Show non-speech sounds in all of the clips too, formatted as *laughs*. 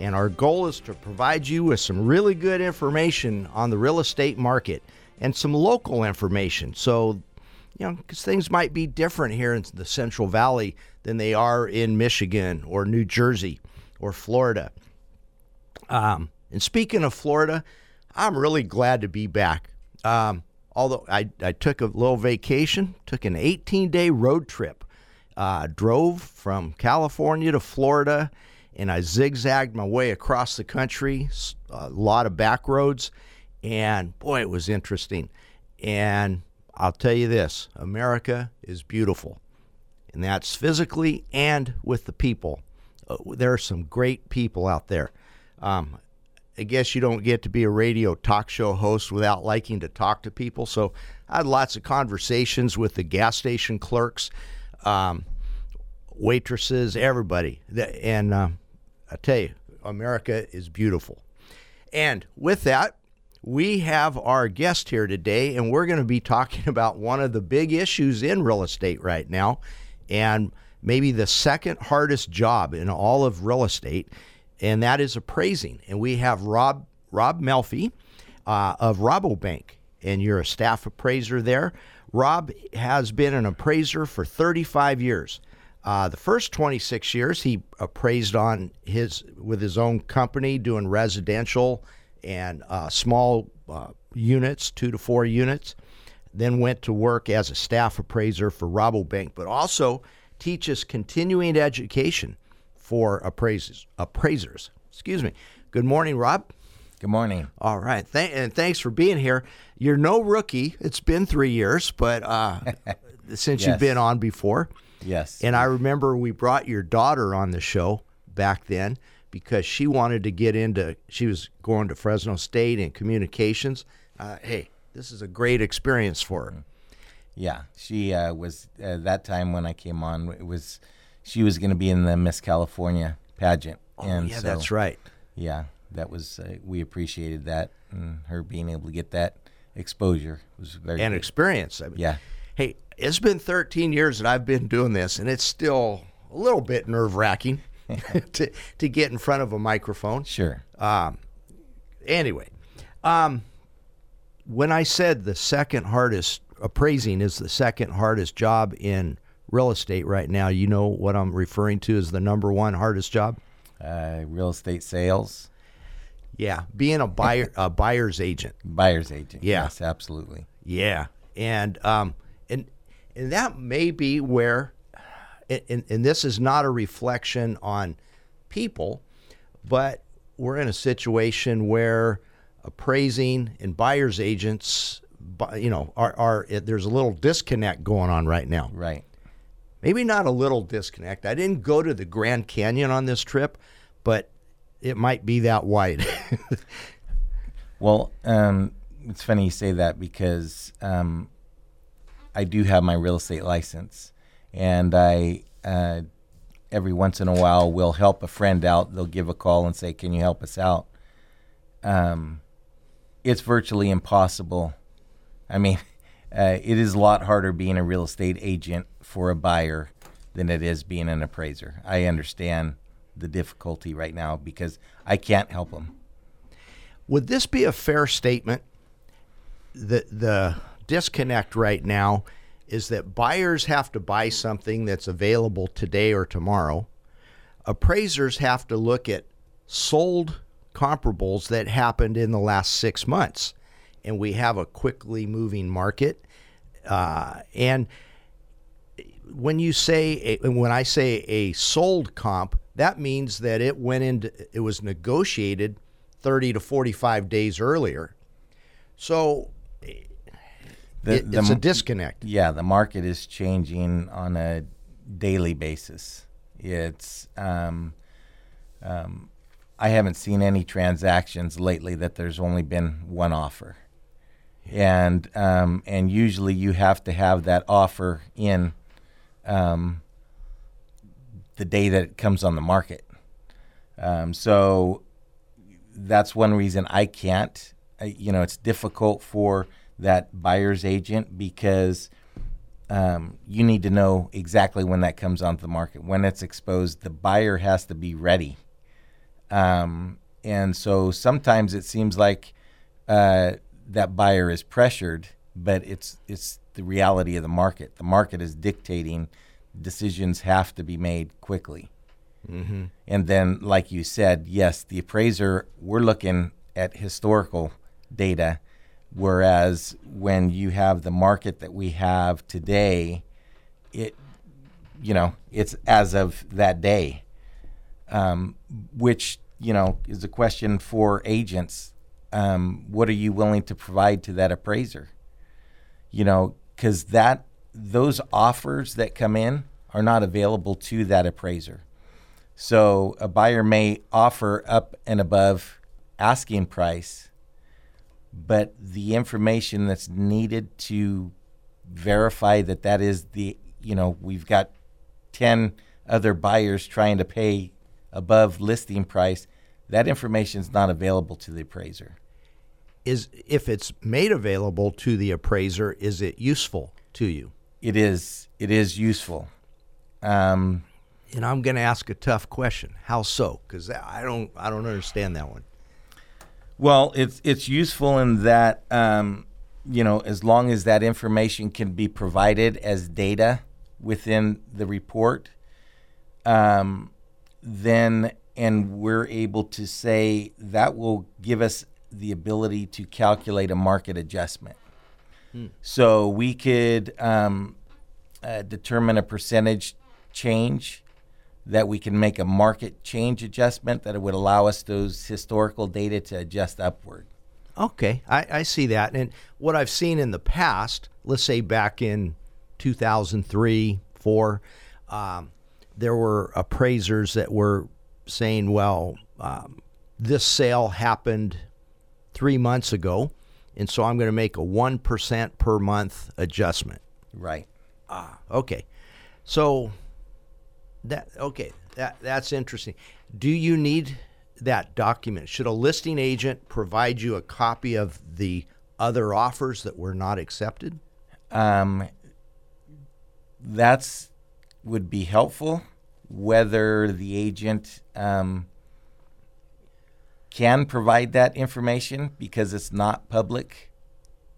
and our goal is to provide you with some really good information on the real estate market and some local information. So, you know, because things might be different here in the Central Valley than they are in Michigan or New Jersey or Florida. Um, and speaking of Florida, I'm really glad to be back. Um, although I, I took a little vacation, took an 18 day road trip, uh, drove from California to Florida, and I zigzagged my way across the country, a lot of back roads, and boy, it was interesting. And I'll tell you this America is beautiful, and that's physically and with the people. Uh, there are some great people out there. Um, I guess you don't get to be a radio talk show host without liking to talk to people. So I had lots of conversations with the gas station clerks, um, waitresses, everybody. And uh, I tell you, America is beautiful. And with that, we have our guest here today, and we're going to be talking *laughs* about one of the big issues in real estate right now, and maybe the second hardest job in all of real estate and that is appraising. And we have Rob Rob Melfi uh, of Rabobank, and you're a staff appraiser there. Rob has been an appraiser for 35 years. Uh, the first 26 years, he appraised on his with his own company, doing residential and uh, small uh, units, two to four units. Then went to work as a staff appraiser for Rabobank, but also teaches continuing education for appraisers. Appraisers. Excuse me. Good morning, Rob. Good morning. All right, Th- and thanks for being here. You're no rookie. It's been three years, but uh, *laughs* since Yes. you've been on before. Yes. And I remember we brought your daughter on the show back then because she wanted to get into. She was going to Fresno State in communications. Uh, hey, this is a great experience for her. yeah, she uh, was uh, that time when I came on. It was she was going to be in the Miss California pageant. Oh, and yeah, so, that's right. Yeah, that was uh, we appreciated that and her being able to get that exposure was very And good. experience. I mean, Yeah. Hey, it's been 13 years that I've been doing this, and it's still a little bit nerve wracking *laughs* to, to get in front of a microphone. Sure. Um, anyway, um, when I said the second hardest, appraising is the second hardest job in real estate right now, you know what I'm referring to as the number one hardest job? Uh, real estate sales, Yeah, being a buyer, a buyer's agent. buyer's agent. Yeah. Yes, absolutely. Yeah, and um, and and that may be where, and, and this is not a reflection on people, but we're in a situation where appraising and buyers agents, you know, are are there's a little disconnect going on right now. Right. Maybe not a little disconnect. I didn't go to the Grand Canyon on this trip, but it might be that wide. *laughs* Well, um, it's funny you say that because um, I do have my real estate license, and I uh, every once in a while will help a friend out. They'll give a call and say, "Can you help us out?" Um, it's virtually impossible. I mean, *laughs* uh, it is a lot harder being a real estate agent for a buyer than it is being an appraiser. I understand the difficulty right now because I can't help them. Would this be a fair statement? The the disconnect right now is that buyers have to buy something that's available today or tomorrow. Appraisers have to look at sold comparables that happened in the last six months, and we have a quickly moving market. Uh, and when you say a, when I say a sold comp, that means that it went into it was negotiated 30 to 45 days earlier. So The- it, the it's a m- disconnect. Yeah, the market is changing on a daily basis. It's um, um, I haven't seen any transactions lately that there's only been one offer, and um, and usually you have to have that offer in um, the day that it comes on the market. Um, so that's one reason I can't. I, you know, it's difficult for that buyer's agent because um, you need to know exactly when that comes onto the market, when it's exposed. The buyer has to be ready. Um, and so sometimes it seems like uh, that buyer is pressured, but it's it's the reality of the market. The market is dictating decisions have to be made quickly. Mm-hmm. And then, like you said, yes, the appraiser, we're looking at historical data, whereas when you have the market that we have today, it, you know, it's as of that day, um, which, you know, is a question for agents. Um, what are you willing to provide to that appraiser? You know, because that those offers that come in are not available to that appraiser. So a buyer may offer up and above asking price, but the information that's needed to verify that that is the, you know, we've got 10 other buyers trying to pay above listing price, that information is not available to the appraiser. Is if it's made available to the appraiser, is it useful to you? It is. It is useful. Um, and I'm going to ask a tough question. How so? Because I don't, I don't understand that one. Well, it's it's useful in that um, you know as long as that information can be provided as data within the report, um, then and we're able to say that will give us the ability to calculate a market adjustment. Hmm. So we could um, uh, determine a percentage change that we can make a market change adjustment that it would allow us those historical data to adjust upward. Okay, I, I see that. And what I've seen in the past, let's say back in 2003, 4, um, there were appraisers that were saying, well, um, this sale happened three months ago, and so I'm going to make a 1% per month adjustment. Right. Ah, okay. So that okay, that that's interesting. Do you need that document? Should a listing agent provide you a copy of the other offers that were not accepted? Um, that's would be helpful. Whether the agent um, can provide that information because it's not public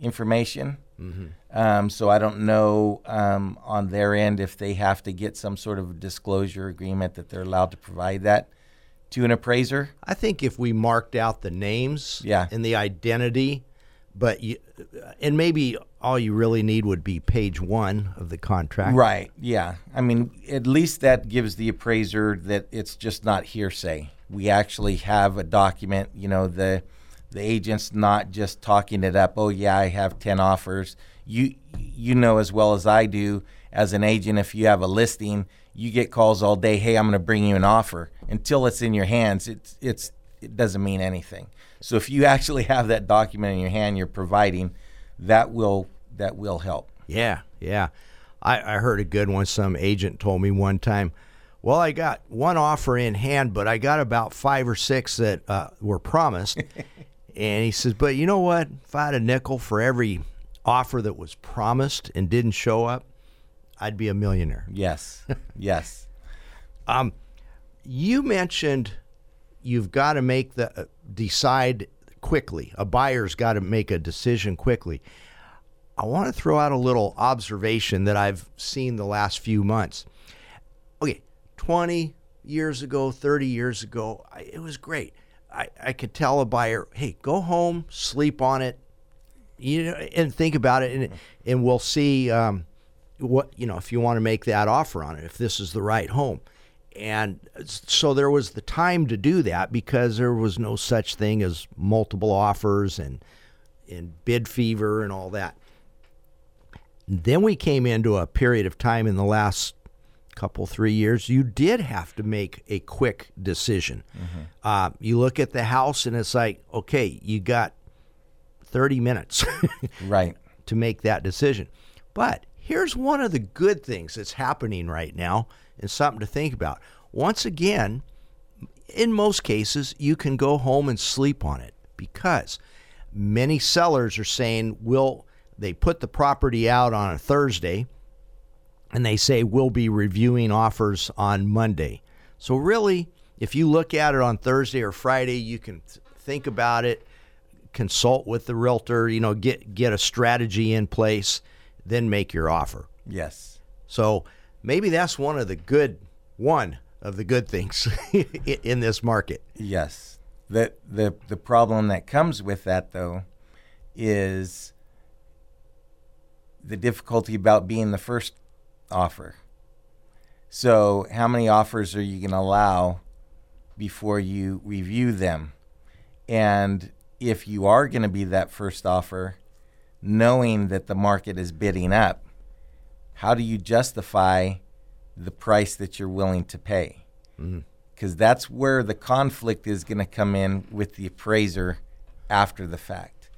information. Mm-hmm. Um, so I don't know um, on their end if they have to get some sort of disclosure agreement that they're allowed to provide that to an appraiser. I think if we marked out the names yeah. and the identity, but you, and maybe all you really need would be page one of the contract. Right. Yeah. I mean, at least that gives the appraiser that it's just not hearsay. We actually have a document. You know the the agent's not just talking it up. Oh yeah, I have ten offers. You you know as well as I do as an agent. If you have a listing, you get calls all day. Hey, I'm going to bring you an offer. Until it's in your hands, it's it's it doesn't mean anything. So if you *laughs* actually have that document in your hand, you're providing, that will that will help. Yeah, yeah. I, I heard a good one. Some agent told me one time. Well, I got one offer in hand, but I got about five or six that uh, were promised. *laughs* And he says, but you know what? If I had a nickel for every offer that was promised and didn't show up, I'd be a millionaire. Yes. *laughs* yes. Um, you mentioned you've got to make the uh, decide quickly. A buyer's got to make a decision quickly. I want to throw out a little observation that I've seen the last few months. Okay, 20 years ago, 30 years ago, it was great. I, I could tell a buyer, hey, go home, sleep on it, you know, and think about it, and and we'll see um, what you know if you want to make that offer on it, if this is the right home. And so there was the time to do that because there was no such thing as multiple offers and and bid fever and all that. Then we came into a period of time in the last couple three years, you did have to make a quick decision. Uh, you look at the house and it's like, okay, you got 30 minutes *laughs* Right. to make that decision. But here's one of the good things that's happening right now and something to think about. Once again, in most cases, you can go home and sleep on it because many sellers are saying, will they put the property out on a Thursday and they say, we'll be reviewing offers on Monday. So, really, if you look at it on Thursday or Friday, you can th- think about it, consult with the realtor, you know, get, get a strategy in place, then make your offer. Yes. So, maybe that's one of the good, one of the good things *laughs* in- this market. Yes. The the the problem that comes with that though is the difficulty about being the first offer. So, how many offers are you going to allow before you review them? And if you are going to be that first offer, knowing that the market is bidding up, how do you justify the price that you're willing to pay? Mm-hmm. because that's where the conflict is going to come in with the appraiser after the fact.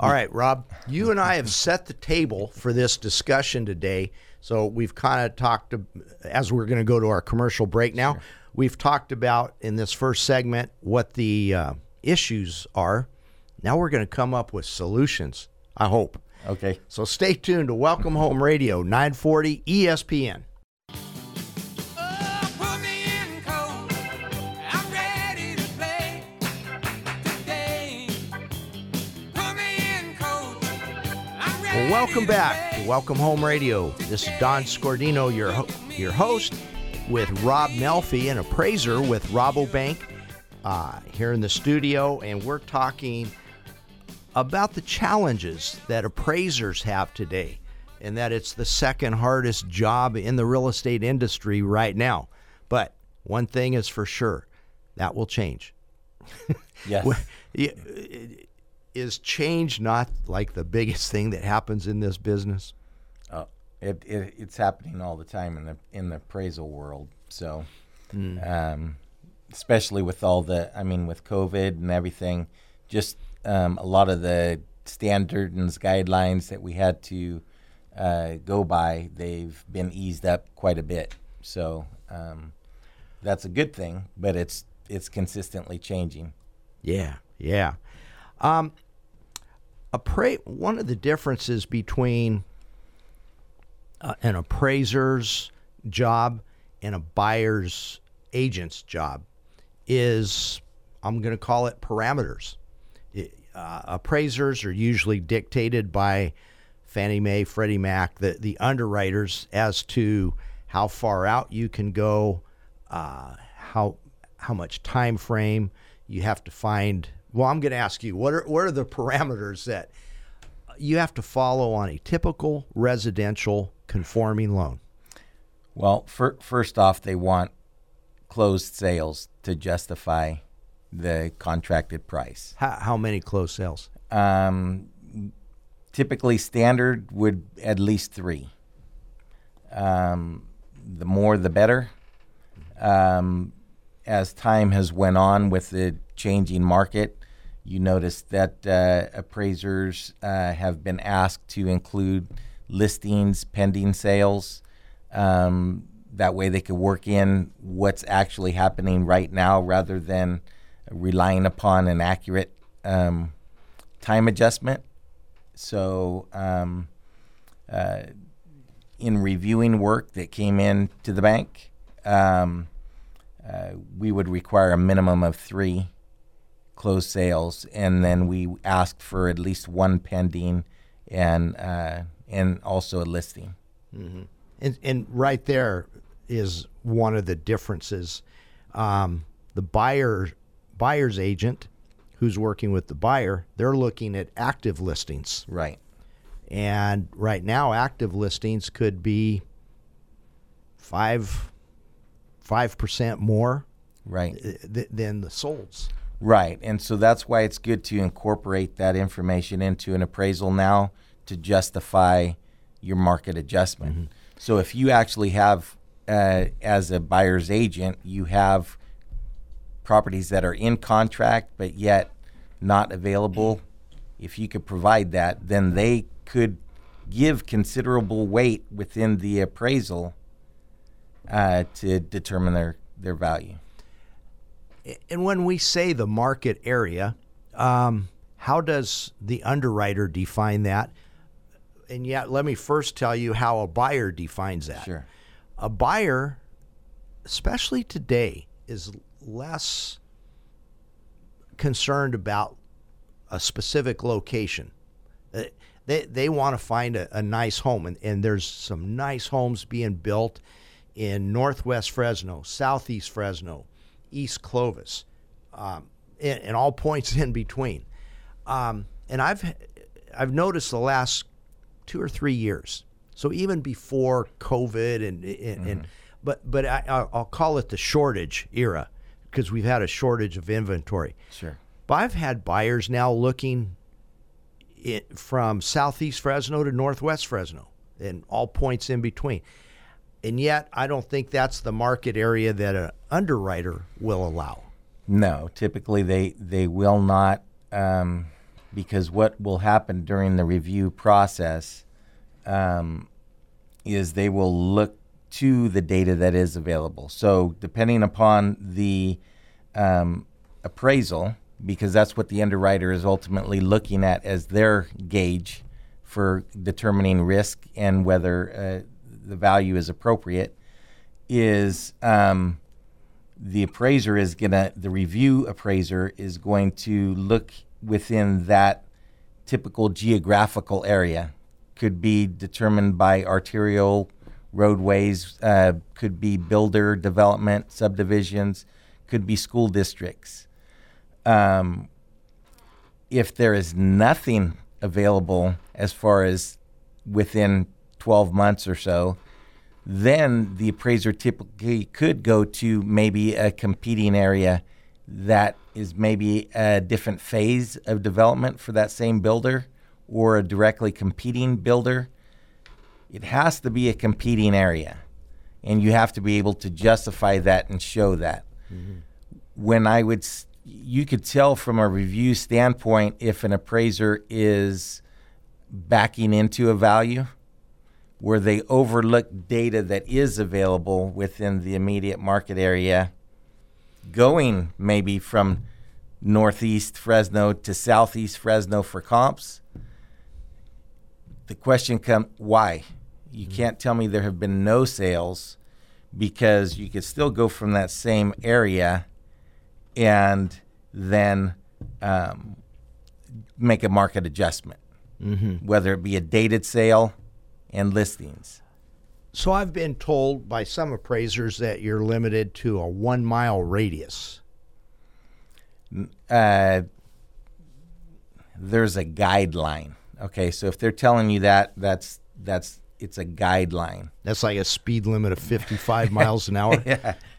All right, Rob, you and I have set the table for this discussion today. So we've kind of talked, to, as we're going to go to our commercial break now, we've talked about in this first segment what the uh, issues are. Now we're going to come up with solutions, I hope. Okay. So stay tuned to Welcome Home Radio, 940 ESPN. Oh, put me in cold. I'm ready to play today. Put me in cold. I'm ready Well, welcome back play. To Welcome Home Radio. This is Don Scordino, your ho- your host, with Rob Melfi, an appraiser with Rabobank, uh, here in the studio, and we're talking about the challenges that appraisers have today, and that it's the second hardest job in the real estate industry right now. But one thing is for sure, that will change. Yes. *laughs* Is change not like the biggest thing that happens in this business? Oh, it, it it's happening all the time in the in the appraisal world. So, um, especially with all the, I mean, with COVID and everything, just um, a lot of the standards and guidelines that we had to uh, go by, they've been eased up quite a bit. So um, that's a good thing, but it's it's consistently changing. Yeah, yeah. Um, appra- one of the differences between uh, an appraiser's job and a buyer's agent's job is, I'm going to call it parameters. It- uh, appraisers are usually dictated by Fannie Mae, Freddie Mac, the, the underwriters, as to how far out you can go, uh, how how much time frame you have to find. Well, I'm going to ask you what are what are the parameters that you have to follow on a typical residential conforming loan? Well, fir- first off, they want closed sales to justify the contracted price. How, how many closed sales? Um, typically, standard would at least three. Um, the more, the better. Um, as time has went on with the changing market, you notice that uh, appraisers uh, have been asked to include listings pending sales. Um, that way, they could work in what's actually happening right now rather than relying upon an accurate um, time adjustment. So, um, uh, in reviewing work that came in to the bank, um, uh, we would require a minimum of three closed sales, and then we asked for at least one pending and uh, and also a listing. And, and right there is one of the differences. Um, the buyer buyer's agent, who's working with the buyer, they're looking at active listings, Right. and right now, active listings could be five five percent more Right. th- than the solds. Right. And so that's why it's good to incorporate that information into an appraisal now to justify your market adjustment. So if you actually have uh, as a buyer's agent, you have properties that are in contract but yet not available. If you could provide that, then they could give considerable weight within the appraisal uh, to determine their, their value. And when we say the market area, um, how does the underwriter define that? And yet, let me first tell you how a buyer defines that. Sure. A buyer, especially today, is less concerned about a specific location. Uh, They, they want to find a, a nice home, and, and there's some nice homes being built in Northwest Fresno, Southeast Fresno, East Clovis, um, and, and all points *laughs* in between. Um, and I've I've noticed the last two or three years. So even before COVID and and, and but but I, I'll I'll call it the shortage era because we've had a shortage of inventory. Sure. But I've had buyers now looking from southeast Fresno to northwest Fresno and all points in between. And yet, I don't think that's the market area that an underwriter will allow. No, typically they they will not, um, because what will happen during the review process um, is they will look to the data that is available. So depending upon the um, appraisal, because that's what the underwriter is ultimately looking at as their gauge for determining risk and whether uh, the value is appropriate, is um, the appraiser is gonna the review appraiser is going to look within that typical geographical area. Could be determined by arterial roadways uh, could be builder development subdivisions could be school districts. Um, if there is nothing available as far as within 12 months or so then the appraiser typically could go to maybe a competing area that is maybe a different phase of development for that same builder or a directly competing builder. It has to be a competing area, and you have to be able to justify that and show that. Mm-hmm. When I would, you could tell from a review standpoint if an appraiser is backing into a value where they overlook data that is available within the immediate market area, going maybe from northeast Fresno to southeast Fresno for comps. The question comes why? You can't tell me there have been no sales because you could still go from that same area and then um, make a market adjustment, whether it be a dated sale and listings. So I've been told by some appraisers that you're limited to a one mile radius. uh, there's a guideline. Okay, so if they're telling you that, that's that's it's a guideline. That's like a speed limit of 55 miles an hour. *laughs* You-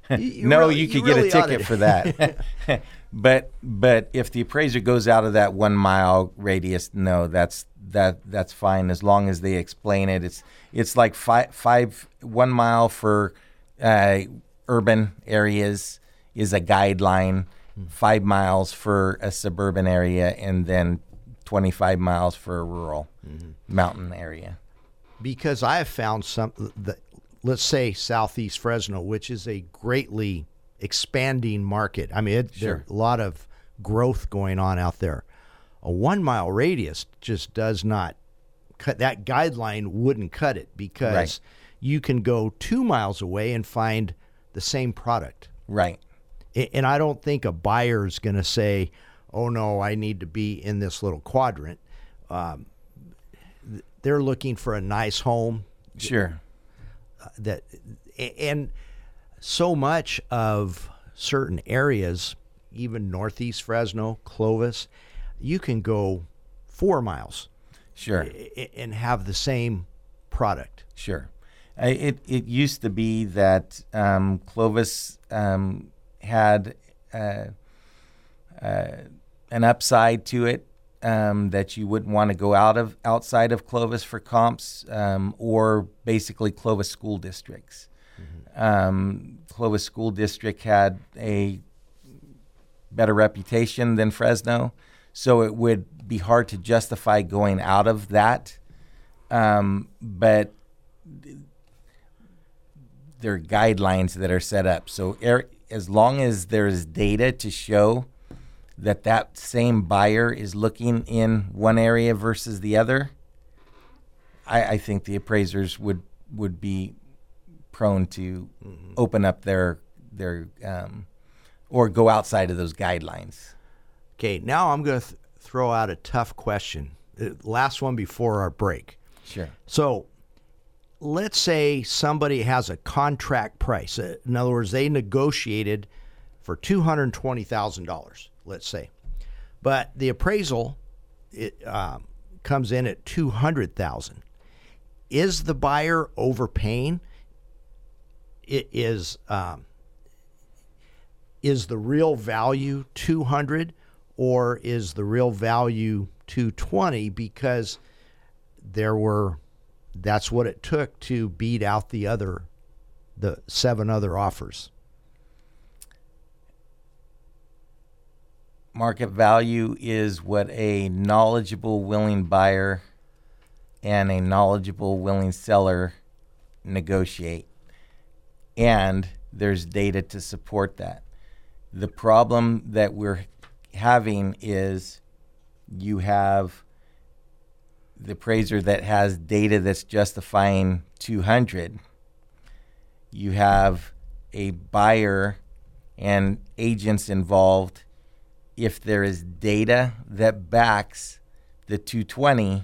*laughs* you no, really- you could really get a ticket for that. *laughs* *laughs* but but if the appraiser goes out of that one mile radius, no, that's that that's fine as long as they explain it. It's it's like five five one mile for uh, urban areas is a guideline. Five miles for a suburban area, and then twenty five miles for a rural mountain area. because I have found some that let's say southeast Fresno, which is a greatly expanding market. I mean, it, there's a lot of growth going on out there. A one mile radius just does not cut that guideline wouldn't cut it because Right. you can go two miles away and find the same product. Right. And I don't think a buyer is going to say, "Oh no, I need to be in this little quadrant." Um, they're looking for a nice home Sure. That, and so much of certain areas, even northeast Fresno, Clovis, you can go four miles Sure. and have the same product. Sure. I, it it used to be that um, Clovis um, had uh, uh, an upside to it um, that you wouldn't want to go out of outside of Clovis for comps um, or basically Clovis school districts. um, Clovis School District had a better reputation than Fresno, so it would be hard to justify going out of that. Um, but there are guidelines that are set up. So er, as long as there's data to show that that same buyer is looking in one area versus the other, I, I think the appraisers would would be prone to open up their their um, or go outside of those guidelines. Okay, now I'm going to th- throw out a tough question. Uh, last one before our break. Sure. So let's say somebody has a contract price. Uh, In other words, they negotiated for $220,000, let's say. But the appraisal it um, comes in at 200,000. Is the buyer overpaying? It is um, is the real value 200 or is the real value 220 because there were that's what it took to beat out the other the seven other offers Market value is what a knowledgeable, willing buyer and a knowledgeable, willing seller negotiate. And there's data to support that. The problem that we're having is you have the appraiser that has data that's justifying 200. You have a buyer and agents involved if there is data that backs the 220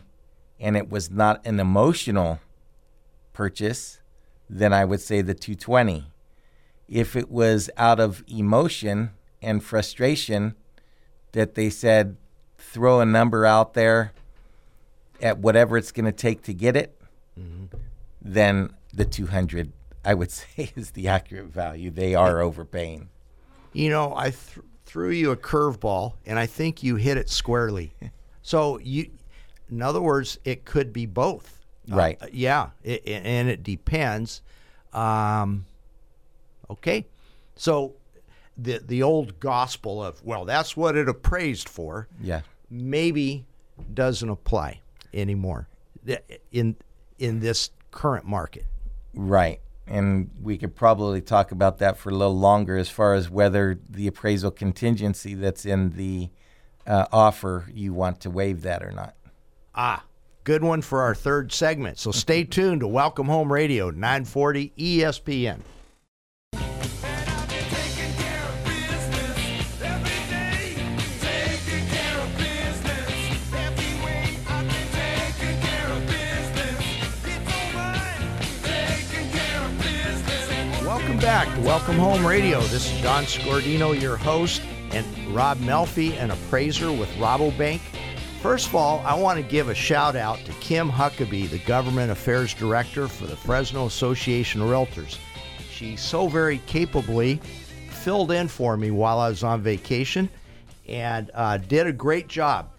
and it was not an emotional purchase, then I would say the 220. If it was out of emotion and frustration that they said, throw a number out there at whatever it's going to take to get it, mm-hmm. then the 200, I would *laughs* say, is the accurate value. They are overpaying. you know i th- threw you a curveball and i think you hit it squarely *laughs* so you in other words it could be both Uh, Right. yeah it, and it depends um, okay so the the old gospel of well that's what it appraised for Yeah. maybe doesn't apply anymore in in this current market. Right. And we could probably talk about that for a little longer as far as whether the appraisal contingency that's in the uh, offer, you want to waive that or not. Ah, good one for our third segment. So stay *laughs* tuned to Welcome Home Radio 940 ESPN. Back to Welcome Home Radio. This is Don Scordino, your host, and Rob Melfi, an appraiser with Rabobank. First of all, I want to give a shout out to Kim Huckabee, the Government Affairs Director for the Fresno Association of Realtors. She so very capably filled in for me while I was on vacation and uh, did a great job.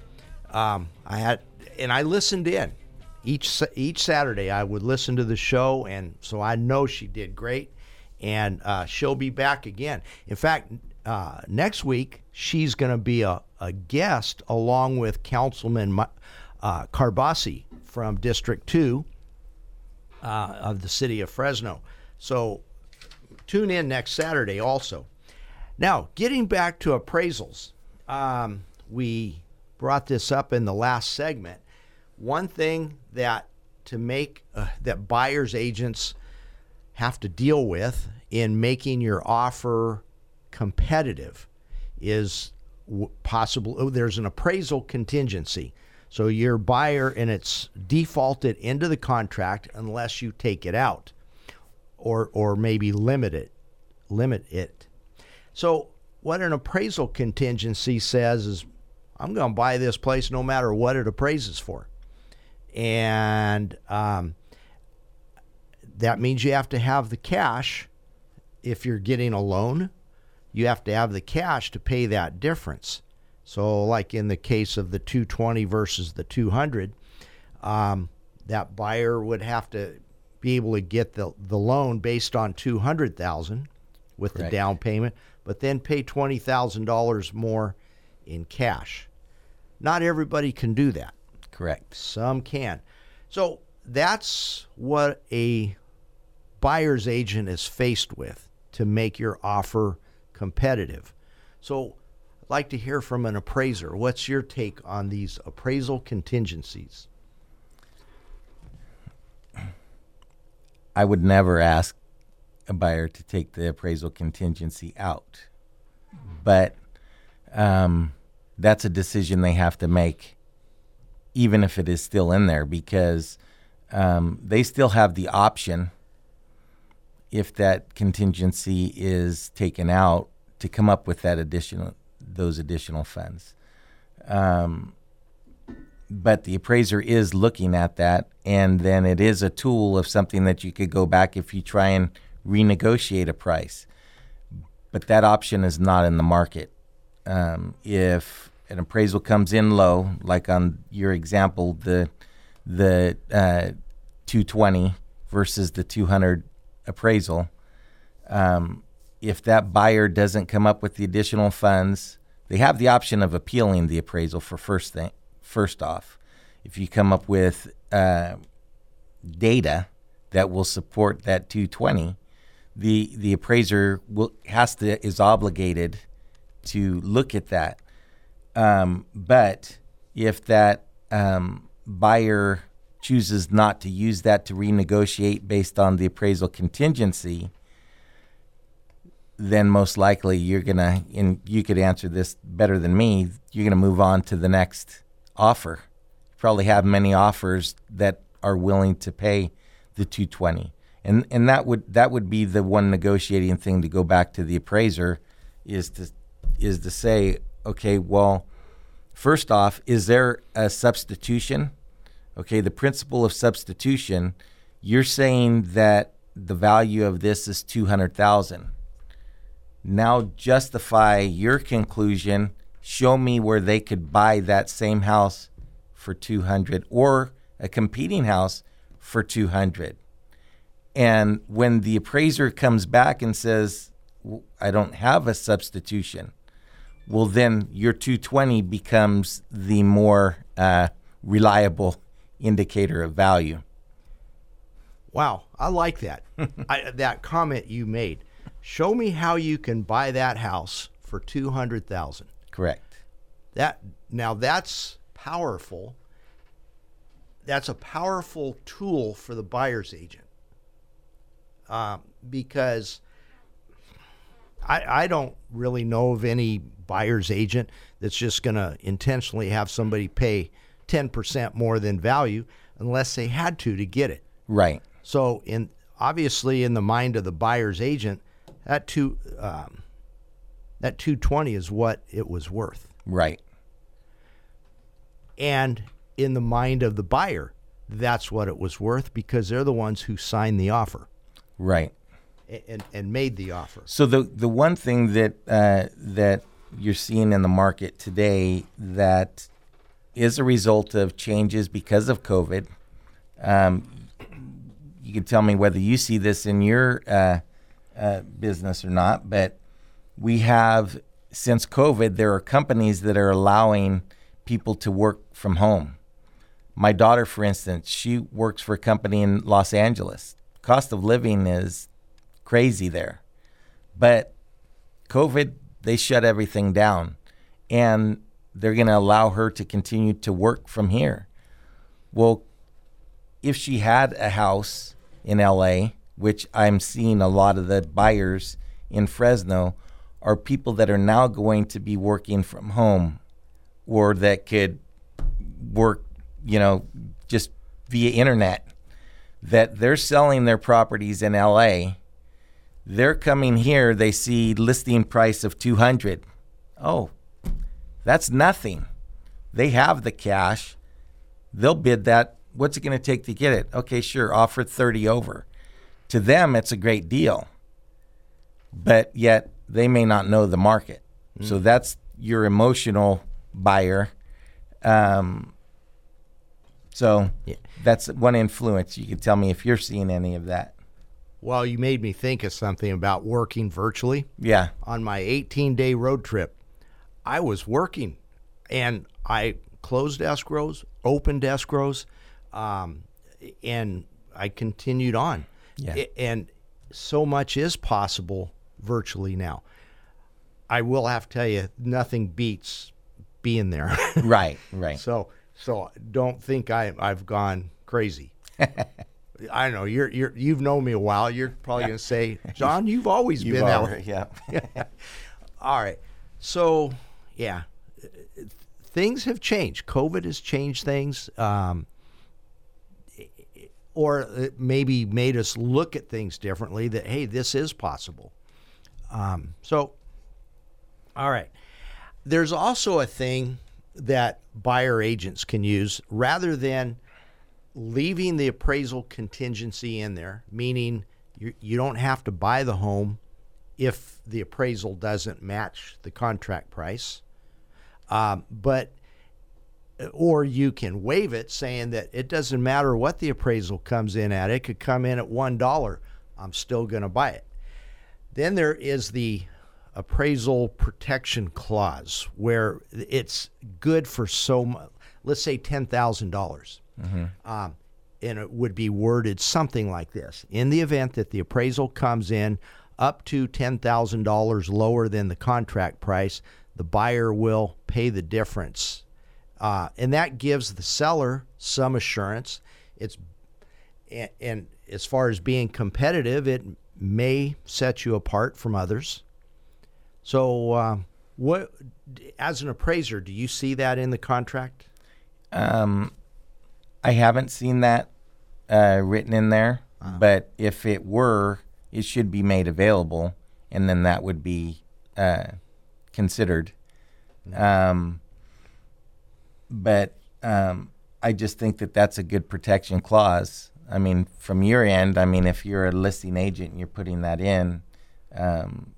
Um, I had, and I listened in each each Saturday. I would listen to the show, and so I know she did great, and uh, she'll be back again. In fact, uh, next week she's going to be a, a guest along with Councilman uh, Karbassi from District Two uh, of the city of Fresno. So tune in next Saturday also. Now, getting back to appraisals, um, we brought this up in the last segment. One thing that to make uh, that buyers agents have to deal with in making your offer competitive is possible. Oh, there's an appraisal contingency. So your buyer and it's defaulted into the contract unless you take it out or or maybe limit it limit it so what an appraisal contingency says is i'm going to buy this place no matter what it appraises for and um, that means you have to have the cash if you're getting a loan you have to have the cash to pay that difference so like in the case of the 220 versus the 200 um, that buyer would have to be able to get the the loan based on two hundred thousand with the down payment, but then pay twenty thousand dollars more in cash. Not everybody can do that. Correct. Some can. So that's what a buyer's agent is faced with to make your offer competitive. So I'd like to hear from an appraiser. What's your take on these appraisal contingencies? I would never ask a buyer to take the appraisal contingency out, but um, that's a decision they have to make, even if it is still in there, because um, they still have the option, if that contingency is taken out, to come up with that additional those additional funds. Um, but the appraiser is looking at that, and then it is a tool of something that you could go back if you try and renegotiate a price. But that option is not in the market. Um, if an appraisal comes in low, like on your example, the the uh, 220 versus the 200 appraisal, um, if that buyer doesn't come up with the additional funds, they have the option of appealing the appraisal for first thing. First off, if you come up with uh, data that will support that 220, the the appraiser will has to is obligated to look at that. Um, but if that um, buyer chooses not to use that to renegotiate based on the appraisal contingency, then most likely you're gonna and you could answer this better than me you're gonna move on to the next offer. You probably have many offers that are willing to pay the 220 and and that would that would be the one negotiating thing to go back to the appraiser is to is to say okay well first off is there a substitution okay the principle of substitution you're saying that the value of this is 200,000 now justify your conclusion show me where they could buy that same house for 200 or a competing house for 200 and when the appraiser comes back and says i don't have a substitution well then your 220 becomes the more uh, reliable indicator of value Wow, I like that. *laughs* I, that comment you made. Show me how you can buy that house for two hundred thousand. correct That now that's powerful. That's a powerful tool for the buyer's agent, um, because I, I don't really know of any buyer's agent that's just going to intentionally have somebody pay ten percent more than value unless they had to to get it. right. So, in obviously, in the mind of the buyer's agent, that two um, that two twenty is what it was worth, right. And in the mind of the buyer, that's what it was worth because they're the ones who signed the offer. Right. And and made the offer. So the the one thing that uh, that you're seeing in the market today that is a result of changes because of COVID. Um, you can tell me whether you see this in your uh, uh, business or not, but we have since COVID, there are companies that are allowing people to work from home. My daughter, for instance, she works for a company in Los Angeles. Cost of living is crazy there. But COVID, they shut everything down and they're going to allow her to continue to work from here. Well, if she had a house in LA, which I'm seeing a lot of the buyers in Fresno are people that are now going to be working from home or that could work, you know, just via internet that they're selling their properties in LA they're coming here they see listing price of 200 oh that's nothing they have the cash they'll bid that what's it going to take to get it okay sure offer 30 over to them it's a great deal but yet they may not know the market so that's your emotional buyer um, So Yeah. that's one influence. You can tell me if you're seeing any of that. Well, you made me think of something about working virtually. Yeah. On my 18 day road trip, I was working and I closed escrows, opened escrows, um, and I continued on. Yeah. And so much is possible virtually now. I will have to tell you, nothing beats being there. *laughs* Right. Right. So so don't think I I've gone crazy. *laughs* I know you're you're you've known me a while. You're probably gonna say, *laughs* John, you've always You've been that way. Yeah. All right. So yeah, things have changed. COVID has changed things. Um, or maybe made us look at things differently that hey this is possible um, so all right there's also a thing that buyer agents can use rather than leaving the appraisal contingency in there meaning you, you don't have to buy the home if the appraisal doesn't match the contract price um, but or you can waive it saying that it doesn't matter what the appraisal comes in at. It could come in at $1. I'm still going to buy it. Then there is the appraisal protection clause where it's good for so much, let's say $10,000. dollars Um, and it would be worded something like this In the event that the appraisal comes in up to $10,000 lower than the contract price, the buyer will pay the difference uh, and that gives the seller some assurance. It's and, and as far as being competitive, it may set you apart from others. So, uh, what as an appraiser, do you see that in the contract? Um, I haven't seen that uh, written in there, but if it were, it should be made available, and then that would be uh, considered. Um, but um, I just think that that's a good protection clause. I mean, from your end, I mean, if you're a listing agent and you're putting that in, um,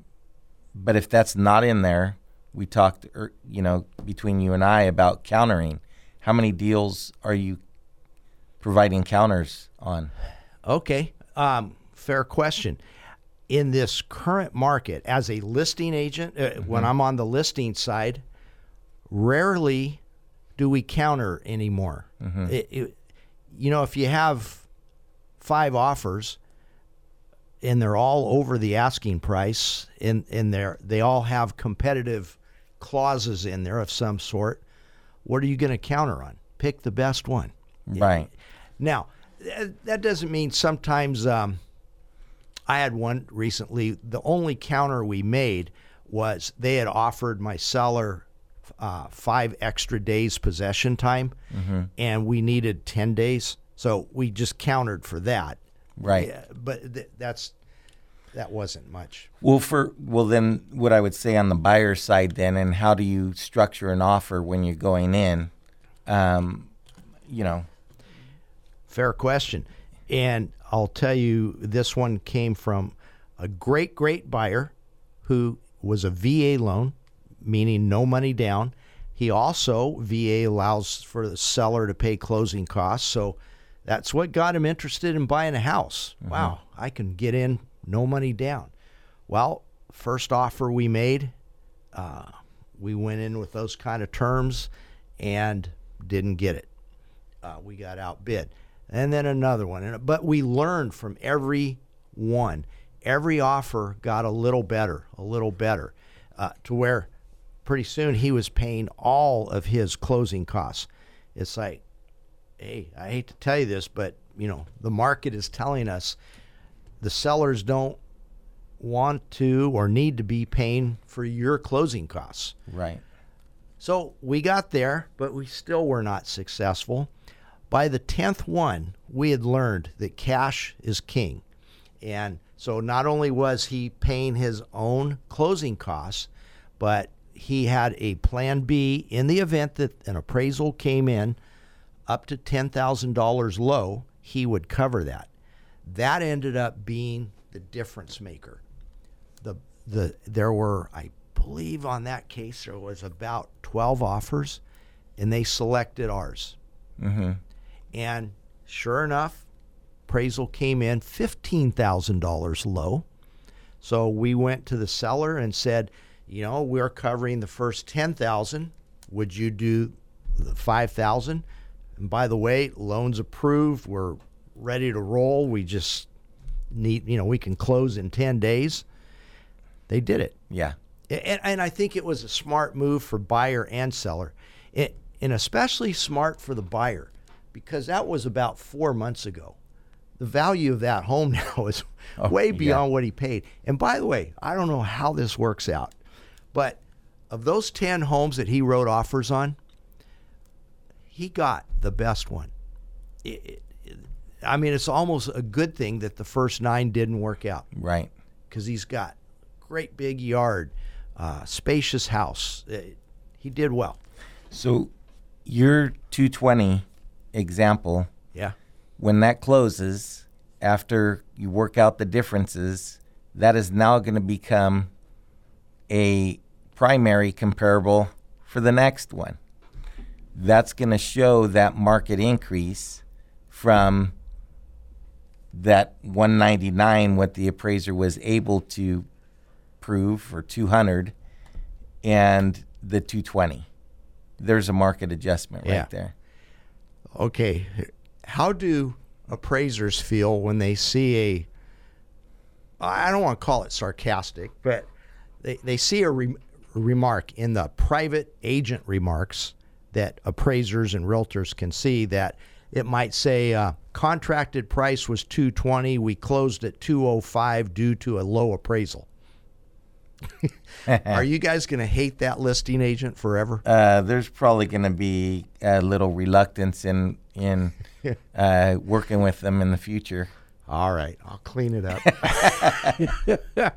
but if that's not in there, we talked, er, you know, between you and I about countering. How many deals are you providing counters on? Okay, um, fair question. In this current market, as a listing agent, uh, when I'm on the listing side, rarely do we counter anymore. It- it- you know, if you have five offers and they're all over the asking price, and and they they all have competitive clauses in there of some sort, what are you going to counter on? Pick the best one. Right. Now, that doesn't mean sometimes. Um, I had one recently. The only counter we made was they had offered my seller uh, five extra days possession time, and we needed ten days, so we just countered for that. Right. Yeah, but th- that's that wasn't much. Well, for well, then what I would say on the buyer side, then, and how do you structure an offer when you're going in? Um, you know, Fair question. And I'll tell you, this one came from a great, great buyer who was a VA loan, meaning no money down. He also, VA allows for the seller to pay closing costs. So that's what got him interested in buying a house. Wow, I can get in, no money down. Well, first offer we made, uh, we went in with those kind of terms and didn't get it uh, we got outbid. And then another one. And, but we learned from every one. Every offer got a little better, a little better, uh, to where pretty soon he was paying all of his closing costs. It's like, hey, I hate to tell you this, but you know the market is telling us the sellers don't want to or need to be paying for your closing costs. right. So we got there, but we still were not successful. By the 10th one, we had learned that cash is king. And so not only was he paying his own closing costs, but he had a plan B in the event that an appraisal came in up to $10,000 low, he would cover that. That ended up being the difference maker the the there were I believe on that case there was about 12 offers and they selected ours. Mm-hmm. And sure enough, appraisal came in $15,000 low. So we went to the seller and said, you know, we're covering the first 10,000. Would you do the 5,000? And by the way, loans approved. We're ready to roll. We just need, you know, we can close in 10 days. They did it. Yeah. And, and I think it was a smart move for buyer and seller, it, and especially smart for the buyer because that was about four months ago. The value of that home *laughs* now is Oh, way yeah. beyond what he paid. And by the way, I don't know how this works out, but of those 10 homes that he wrote offers on, he got the best one. It- it- I mean, it's almost a good thing that the first nine didn't work out Right. because he's got great big yard, uh, spacious house. Uh, he did well. So your 220 example, Yeah. when that closes, after you work out the differences, that is now going to become a primary comparable for the next one. That's going to show that market increase from that 199 what the appraiser was able to prove for 200 and the 220 there's a market adjustment right Yeah. there Okay. How do appraisers feel when they see a, I don't want to call it sarcastic, but they, they see a re- remark in the private agent remarks that appraisers and realtors can see that it might say uh, contracted price was 220 we closed at 205 due to a low appraisal are you guys going to hate that listing agent forever uh, there's probably going to be a little reluctance in in *laughs* uh, working with them in the future All right, I'll clean it up. *laughs*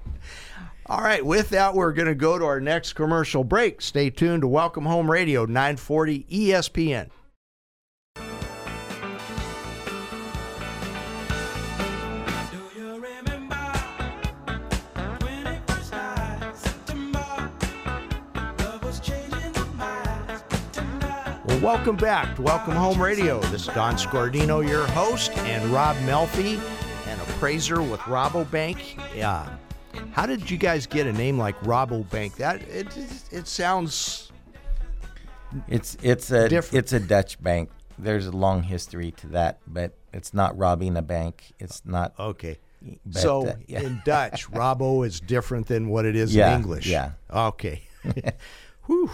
All right, with that, we're going to go to our next commercial break. Stay tuned to Welcome Home Radio, 940 ESPN. Welcome back to Welcome Home Radio. This is Don Scordino, your host, and Rob Melfi, an appraiser with Rabobank. Yeah. How did you guys get a name like Rabobank? That it, it sounds it's it's a Different. it's a dutch bank there's a long history to that but it's not robbing a bank it's not okay. But, so uh, yeah. in Dutch, *laughs* Rabo is different than what it is Yeah, in English. yeah. Okay. *laughs* *laughs* Whew.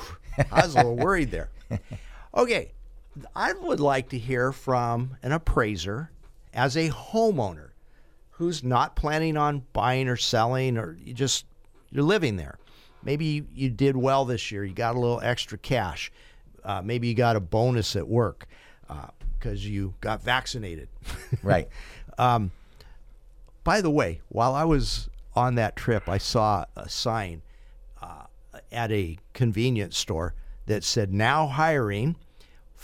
I was a little worried there. Okay. I would like to hear from an appraiser as a homeowner who's not planning on buying or selling or you just you're living there. Maybe you, you did well this year. You got a little extra cash. Uh, maybe you got a bonus at work because you got vaccinated. *laughs* right By the way, while I was on that trip, I saw a sign uh, at a convenience store that said now hiring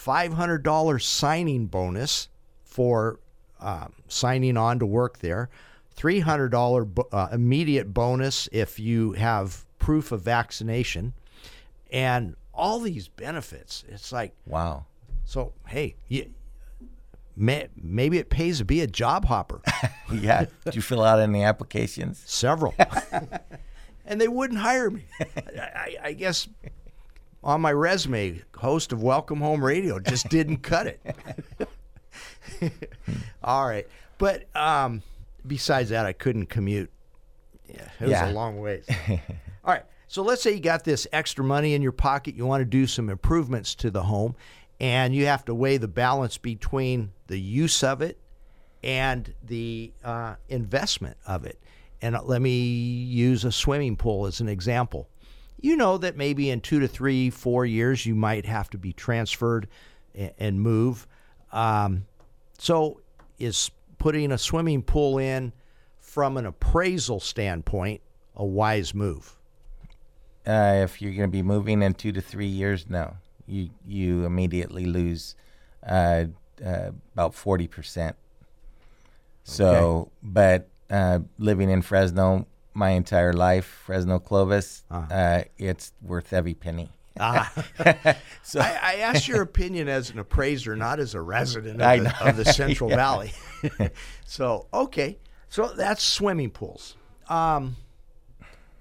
$500 signing bonus for um, signing on to work there, $300 bo- uh, immediate bonus if you have proof of vaccination, and all these benefits. It's like, wow so, hey, you, may, maybe it pays to be a job hopper. *laughs* yeah did you fill out any applications Several. *laughs* *laughs* and they wouldn't hire me. I, I guess on my resume, host of Welcome Home Radio just didn't *laughs* cut it. *laughs* All right. But um, besides that, I couldn't commute. Yeah, it was Yeah. a long ways. *laughs* All right. So let's say you got this extra money in your pocket. You want to do some improvements to the home, and you have to weigh the balance between the use of it and the uh, investment of it. And let me use a swimming pool as an example. You know that maybe in two to three, four years, you might have to be transferred and move. Um, so, is putting a swimming pool in from an appraisal standpoint a wise move? uh, if you're going to be moving in two to three years no you you immediately lose uh, uh, about 40% so but uh, living in fresno my entire life fresno clovis uh, it's worth every penny *laughs* so I, I asked your opinion as an appraiser, not as a resident of the, of the *laughs* Central Valley. *laughs* so okay, so that's swimming pools. Um,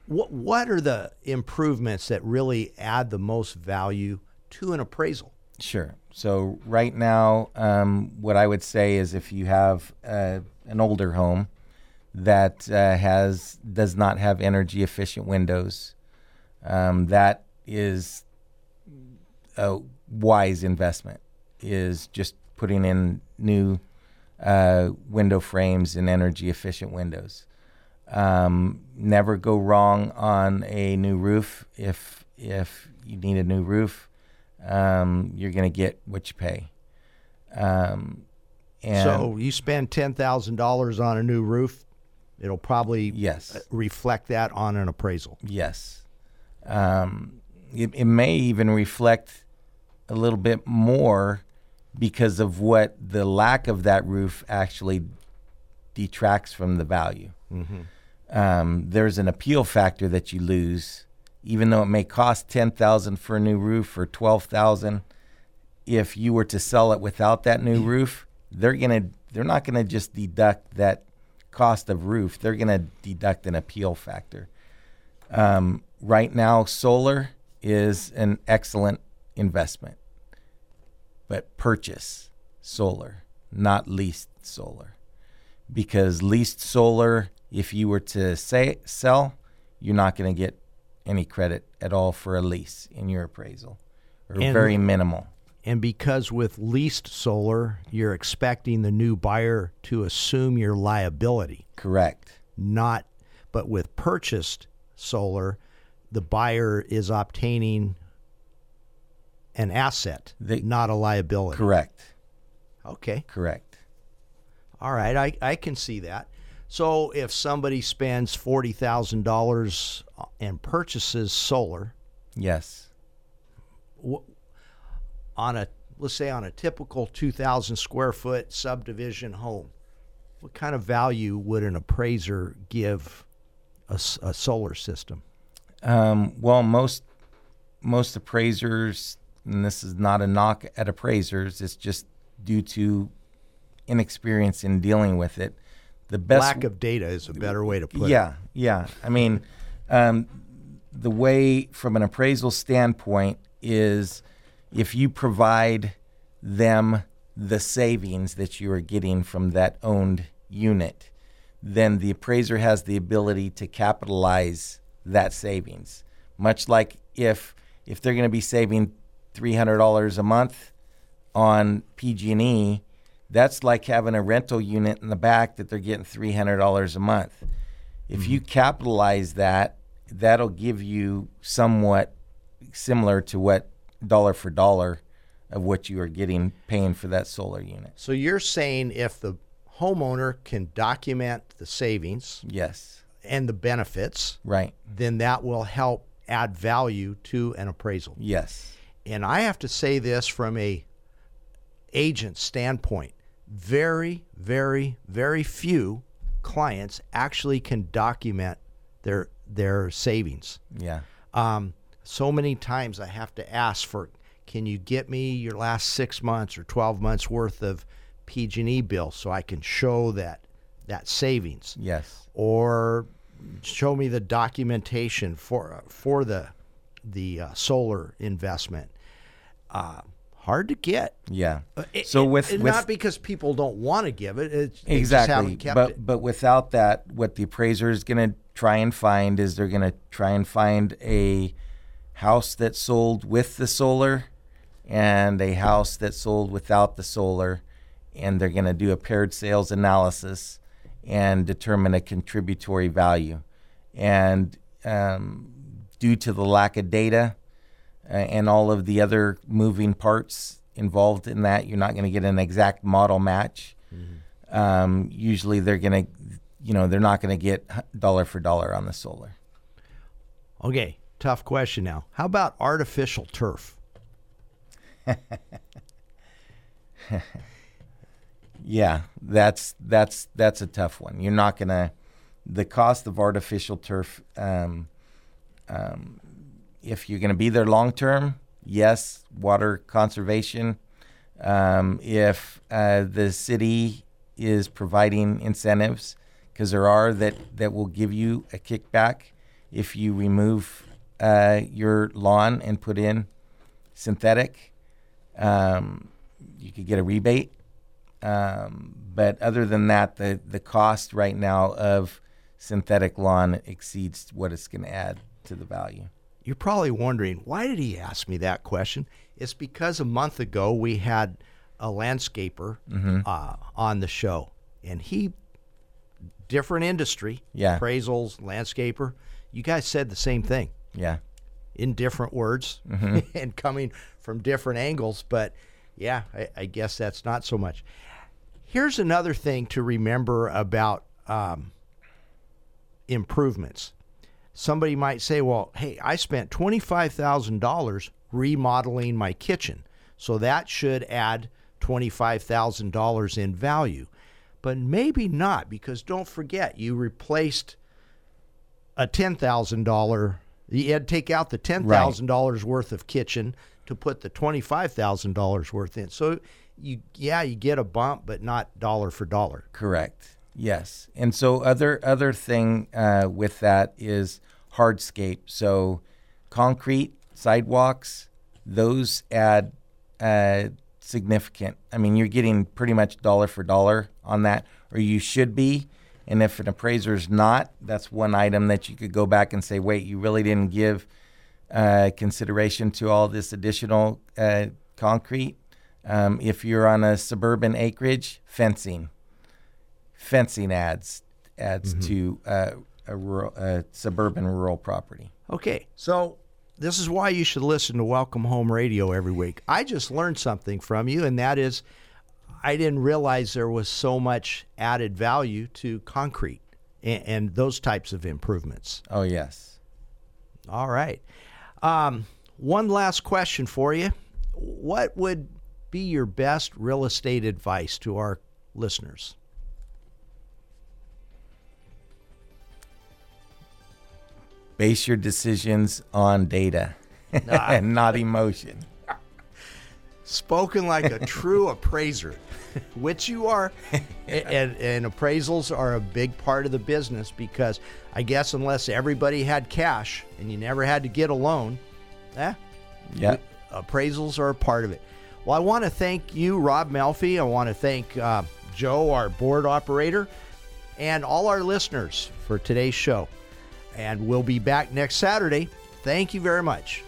what what are the improvements that really add the most value to an appraisal? Sure. So right now, um, what I would say is if you have uh, an older home that uh, has does not have energy efficient windows, um, that is a wise investment. Is just putting in new uh, window frames and energy efficient windows. Um, never go wrong on a new roof. If if you need a new roof, um, you're going to get what you pay. Um, so you spend ten thousand dollars on a new roof, it'll probably Yes. uh, reflect that on an appraisal. Yes. Um, it, it may even reflect a little bit more because of what the lack of that roof actually detracts from the value. Um, there's an appeal factor that you lose, even though it may cost ten thousand for a new roof or twelve thousand. If you were to sell it without that new roof, they're gonna they're not gonna just deduct that cost of roof. They're gonna deduct an appeal factor. Um, right now, solar is an excellent investment, but purchase solar, not leased solar, because leased solar, if you were to say sell, you're not going to get any credit at all for a lease in your appraisal, or And- very minimal. And because with leased solar, you're expecting the new buyer to assume your liability. Correct. not but with purchased solar the buyer is obtaining an asset They- not a liability Correct. okay Correct. all right I, I can see that so if somebody spends $40000 and purchases solar Yes. On a let's say on a typical 2000 square foot subdivision home what kind of value would an appraiser give a solar system Um, well, most most appraisers, and this is not a knock at appraisers, it's just due to inexperience in dealing with it. The best lack of data is a better way to put it yeah, yeah. I mean, um, the way from an appraisal standpoint is if you provide them the savings that you are getting from that owned unit, then the appraiser has the ability to capitalize that savings. Much like if if they're going to be saving three hundred dollars a month on PG&E, that's like having a rental unit in the back that they're getting three hundred dollars a month. If you mm-hmm. capitalize that, that'll give you somewhat similar to what dollar for dollar of what you are getting paying for that solar unit. So you're saying if the homeowner can document the savings Yes, and the benefits, right. then that will help add value to an appraisal. Yes, And I have to say this from a agent standpoint. Very, very, very few clients actually can document their their savings. yeah, Um, so many times I have to ask for, can you get me your last six months or twelve months worth of PG&E bill so I can show that that savings, yes, or show me the documentation for for the the uh, solar investment. Uh, hard to get. yeah. It- So with, it- with not because people don't want to give it, it's exactly but it. but without that what the appraiser is going to try and find is they're going to try and find a house that sold with the solar and a house that sold without the solar. And they're going to do a paired sales analysis and determine a contributory value. And um, due to the lack of data uh, and all of the other moving parts involved in that you're not going to get an exact model match. Um, usually they're going to, you know, they're not going to get dollar for dollar on the solar. Okay, tough question now. How about artificial turf? *laughs* Yeah, that's that's that's a tough one. You're not to, the cost of artificial turf um, um, if you're to be there long term, yes, water conservation. Um, if uh, the city is providing incentives, because there are that that will give you a kickback if you remove uh, your lawn and put in synthetic. Um, you could get a rebate. Um, but other than that, the, the cost right now of synthetic lawn exceeds what it's going to add to the value. You're probably wondering, why did he ask me that question? It's because a month ago we had a landscaper uh, on the show, and he, different industry, Yeah. appraisals, landscaper. You guys said the same thing Yeah. in different words *laughs* and coming from different angles, but yeah, I, I guess that's not so much. Here's another thing to remember about um, improvements. Somebody might say, well, hey, I spent $25,000 remodeling my kitchen, so that should add $25,000 in value. But maybe not, because don't forget, you replaced a $10,000, you had to take out the $10,000 worth of kitchen to put the $25,000 worth in. So you yeah, you get a bump but not dollar for dollar. Correct. Yes. And so other other thing uh, with that is hardscape. So concrete sidewalks, those add uh, significant. I mean, you're getting pretty much dollar for dollar on that, or you should be. And if an appraiser is not, that's one item that you could go back and say, wait, you really didn't give uh, consideration to all this additional uh, concrete. Um, if you're on a suburban acreage, fencing fencing adds adds to uh, a rural, uh, suburban rural property. Okay, so this is why you should listen to Welcome Home Radio every week. I just learned something from you, and that is I didn't realize there was so much added value to concrete and, and those types of improvements. Oh yes, All right. Um, one last question for you. What would be your best real estate advice to our listeners? base your decisions on data *laughs* and not emotion. Spoken like a *laughs* true appraiser, which you are. *laughs* and, and appraisals are a big part of the business because I guess unless everybody had cash and you never had to get a loan, eh, Yep. appraisals are a part of it. Well, I want to thank you, Rob Melfi. I want to thank uh, Joe, our board operator, and all our listeners for today's show. And we'll be back next Saturday. Thank you very much.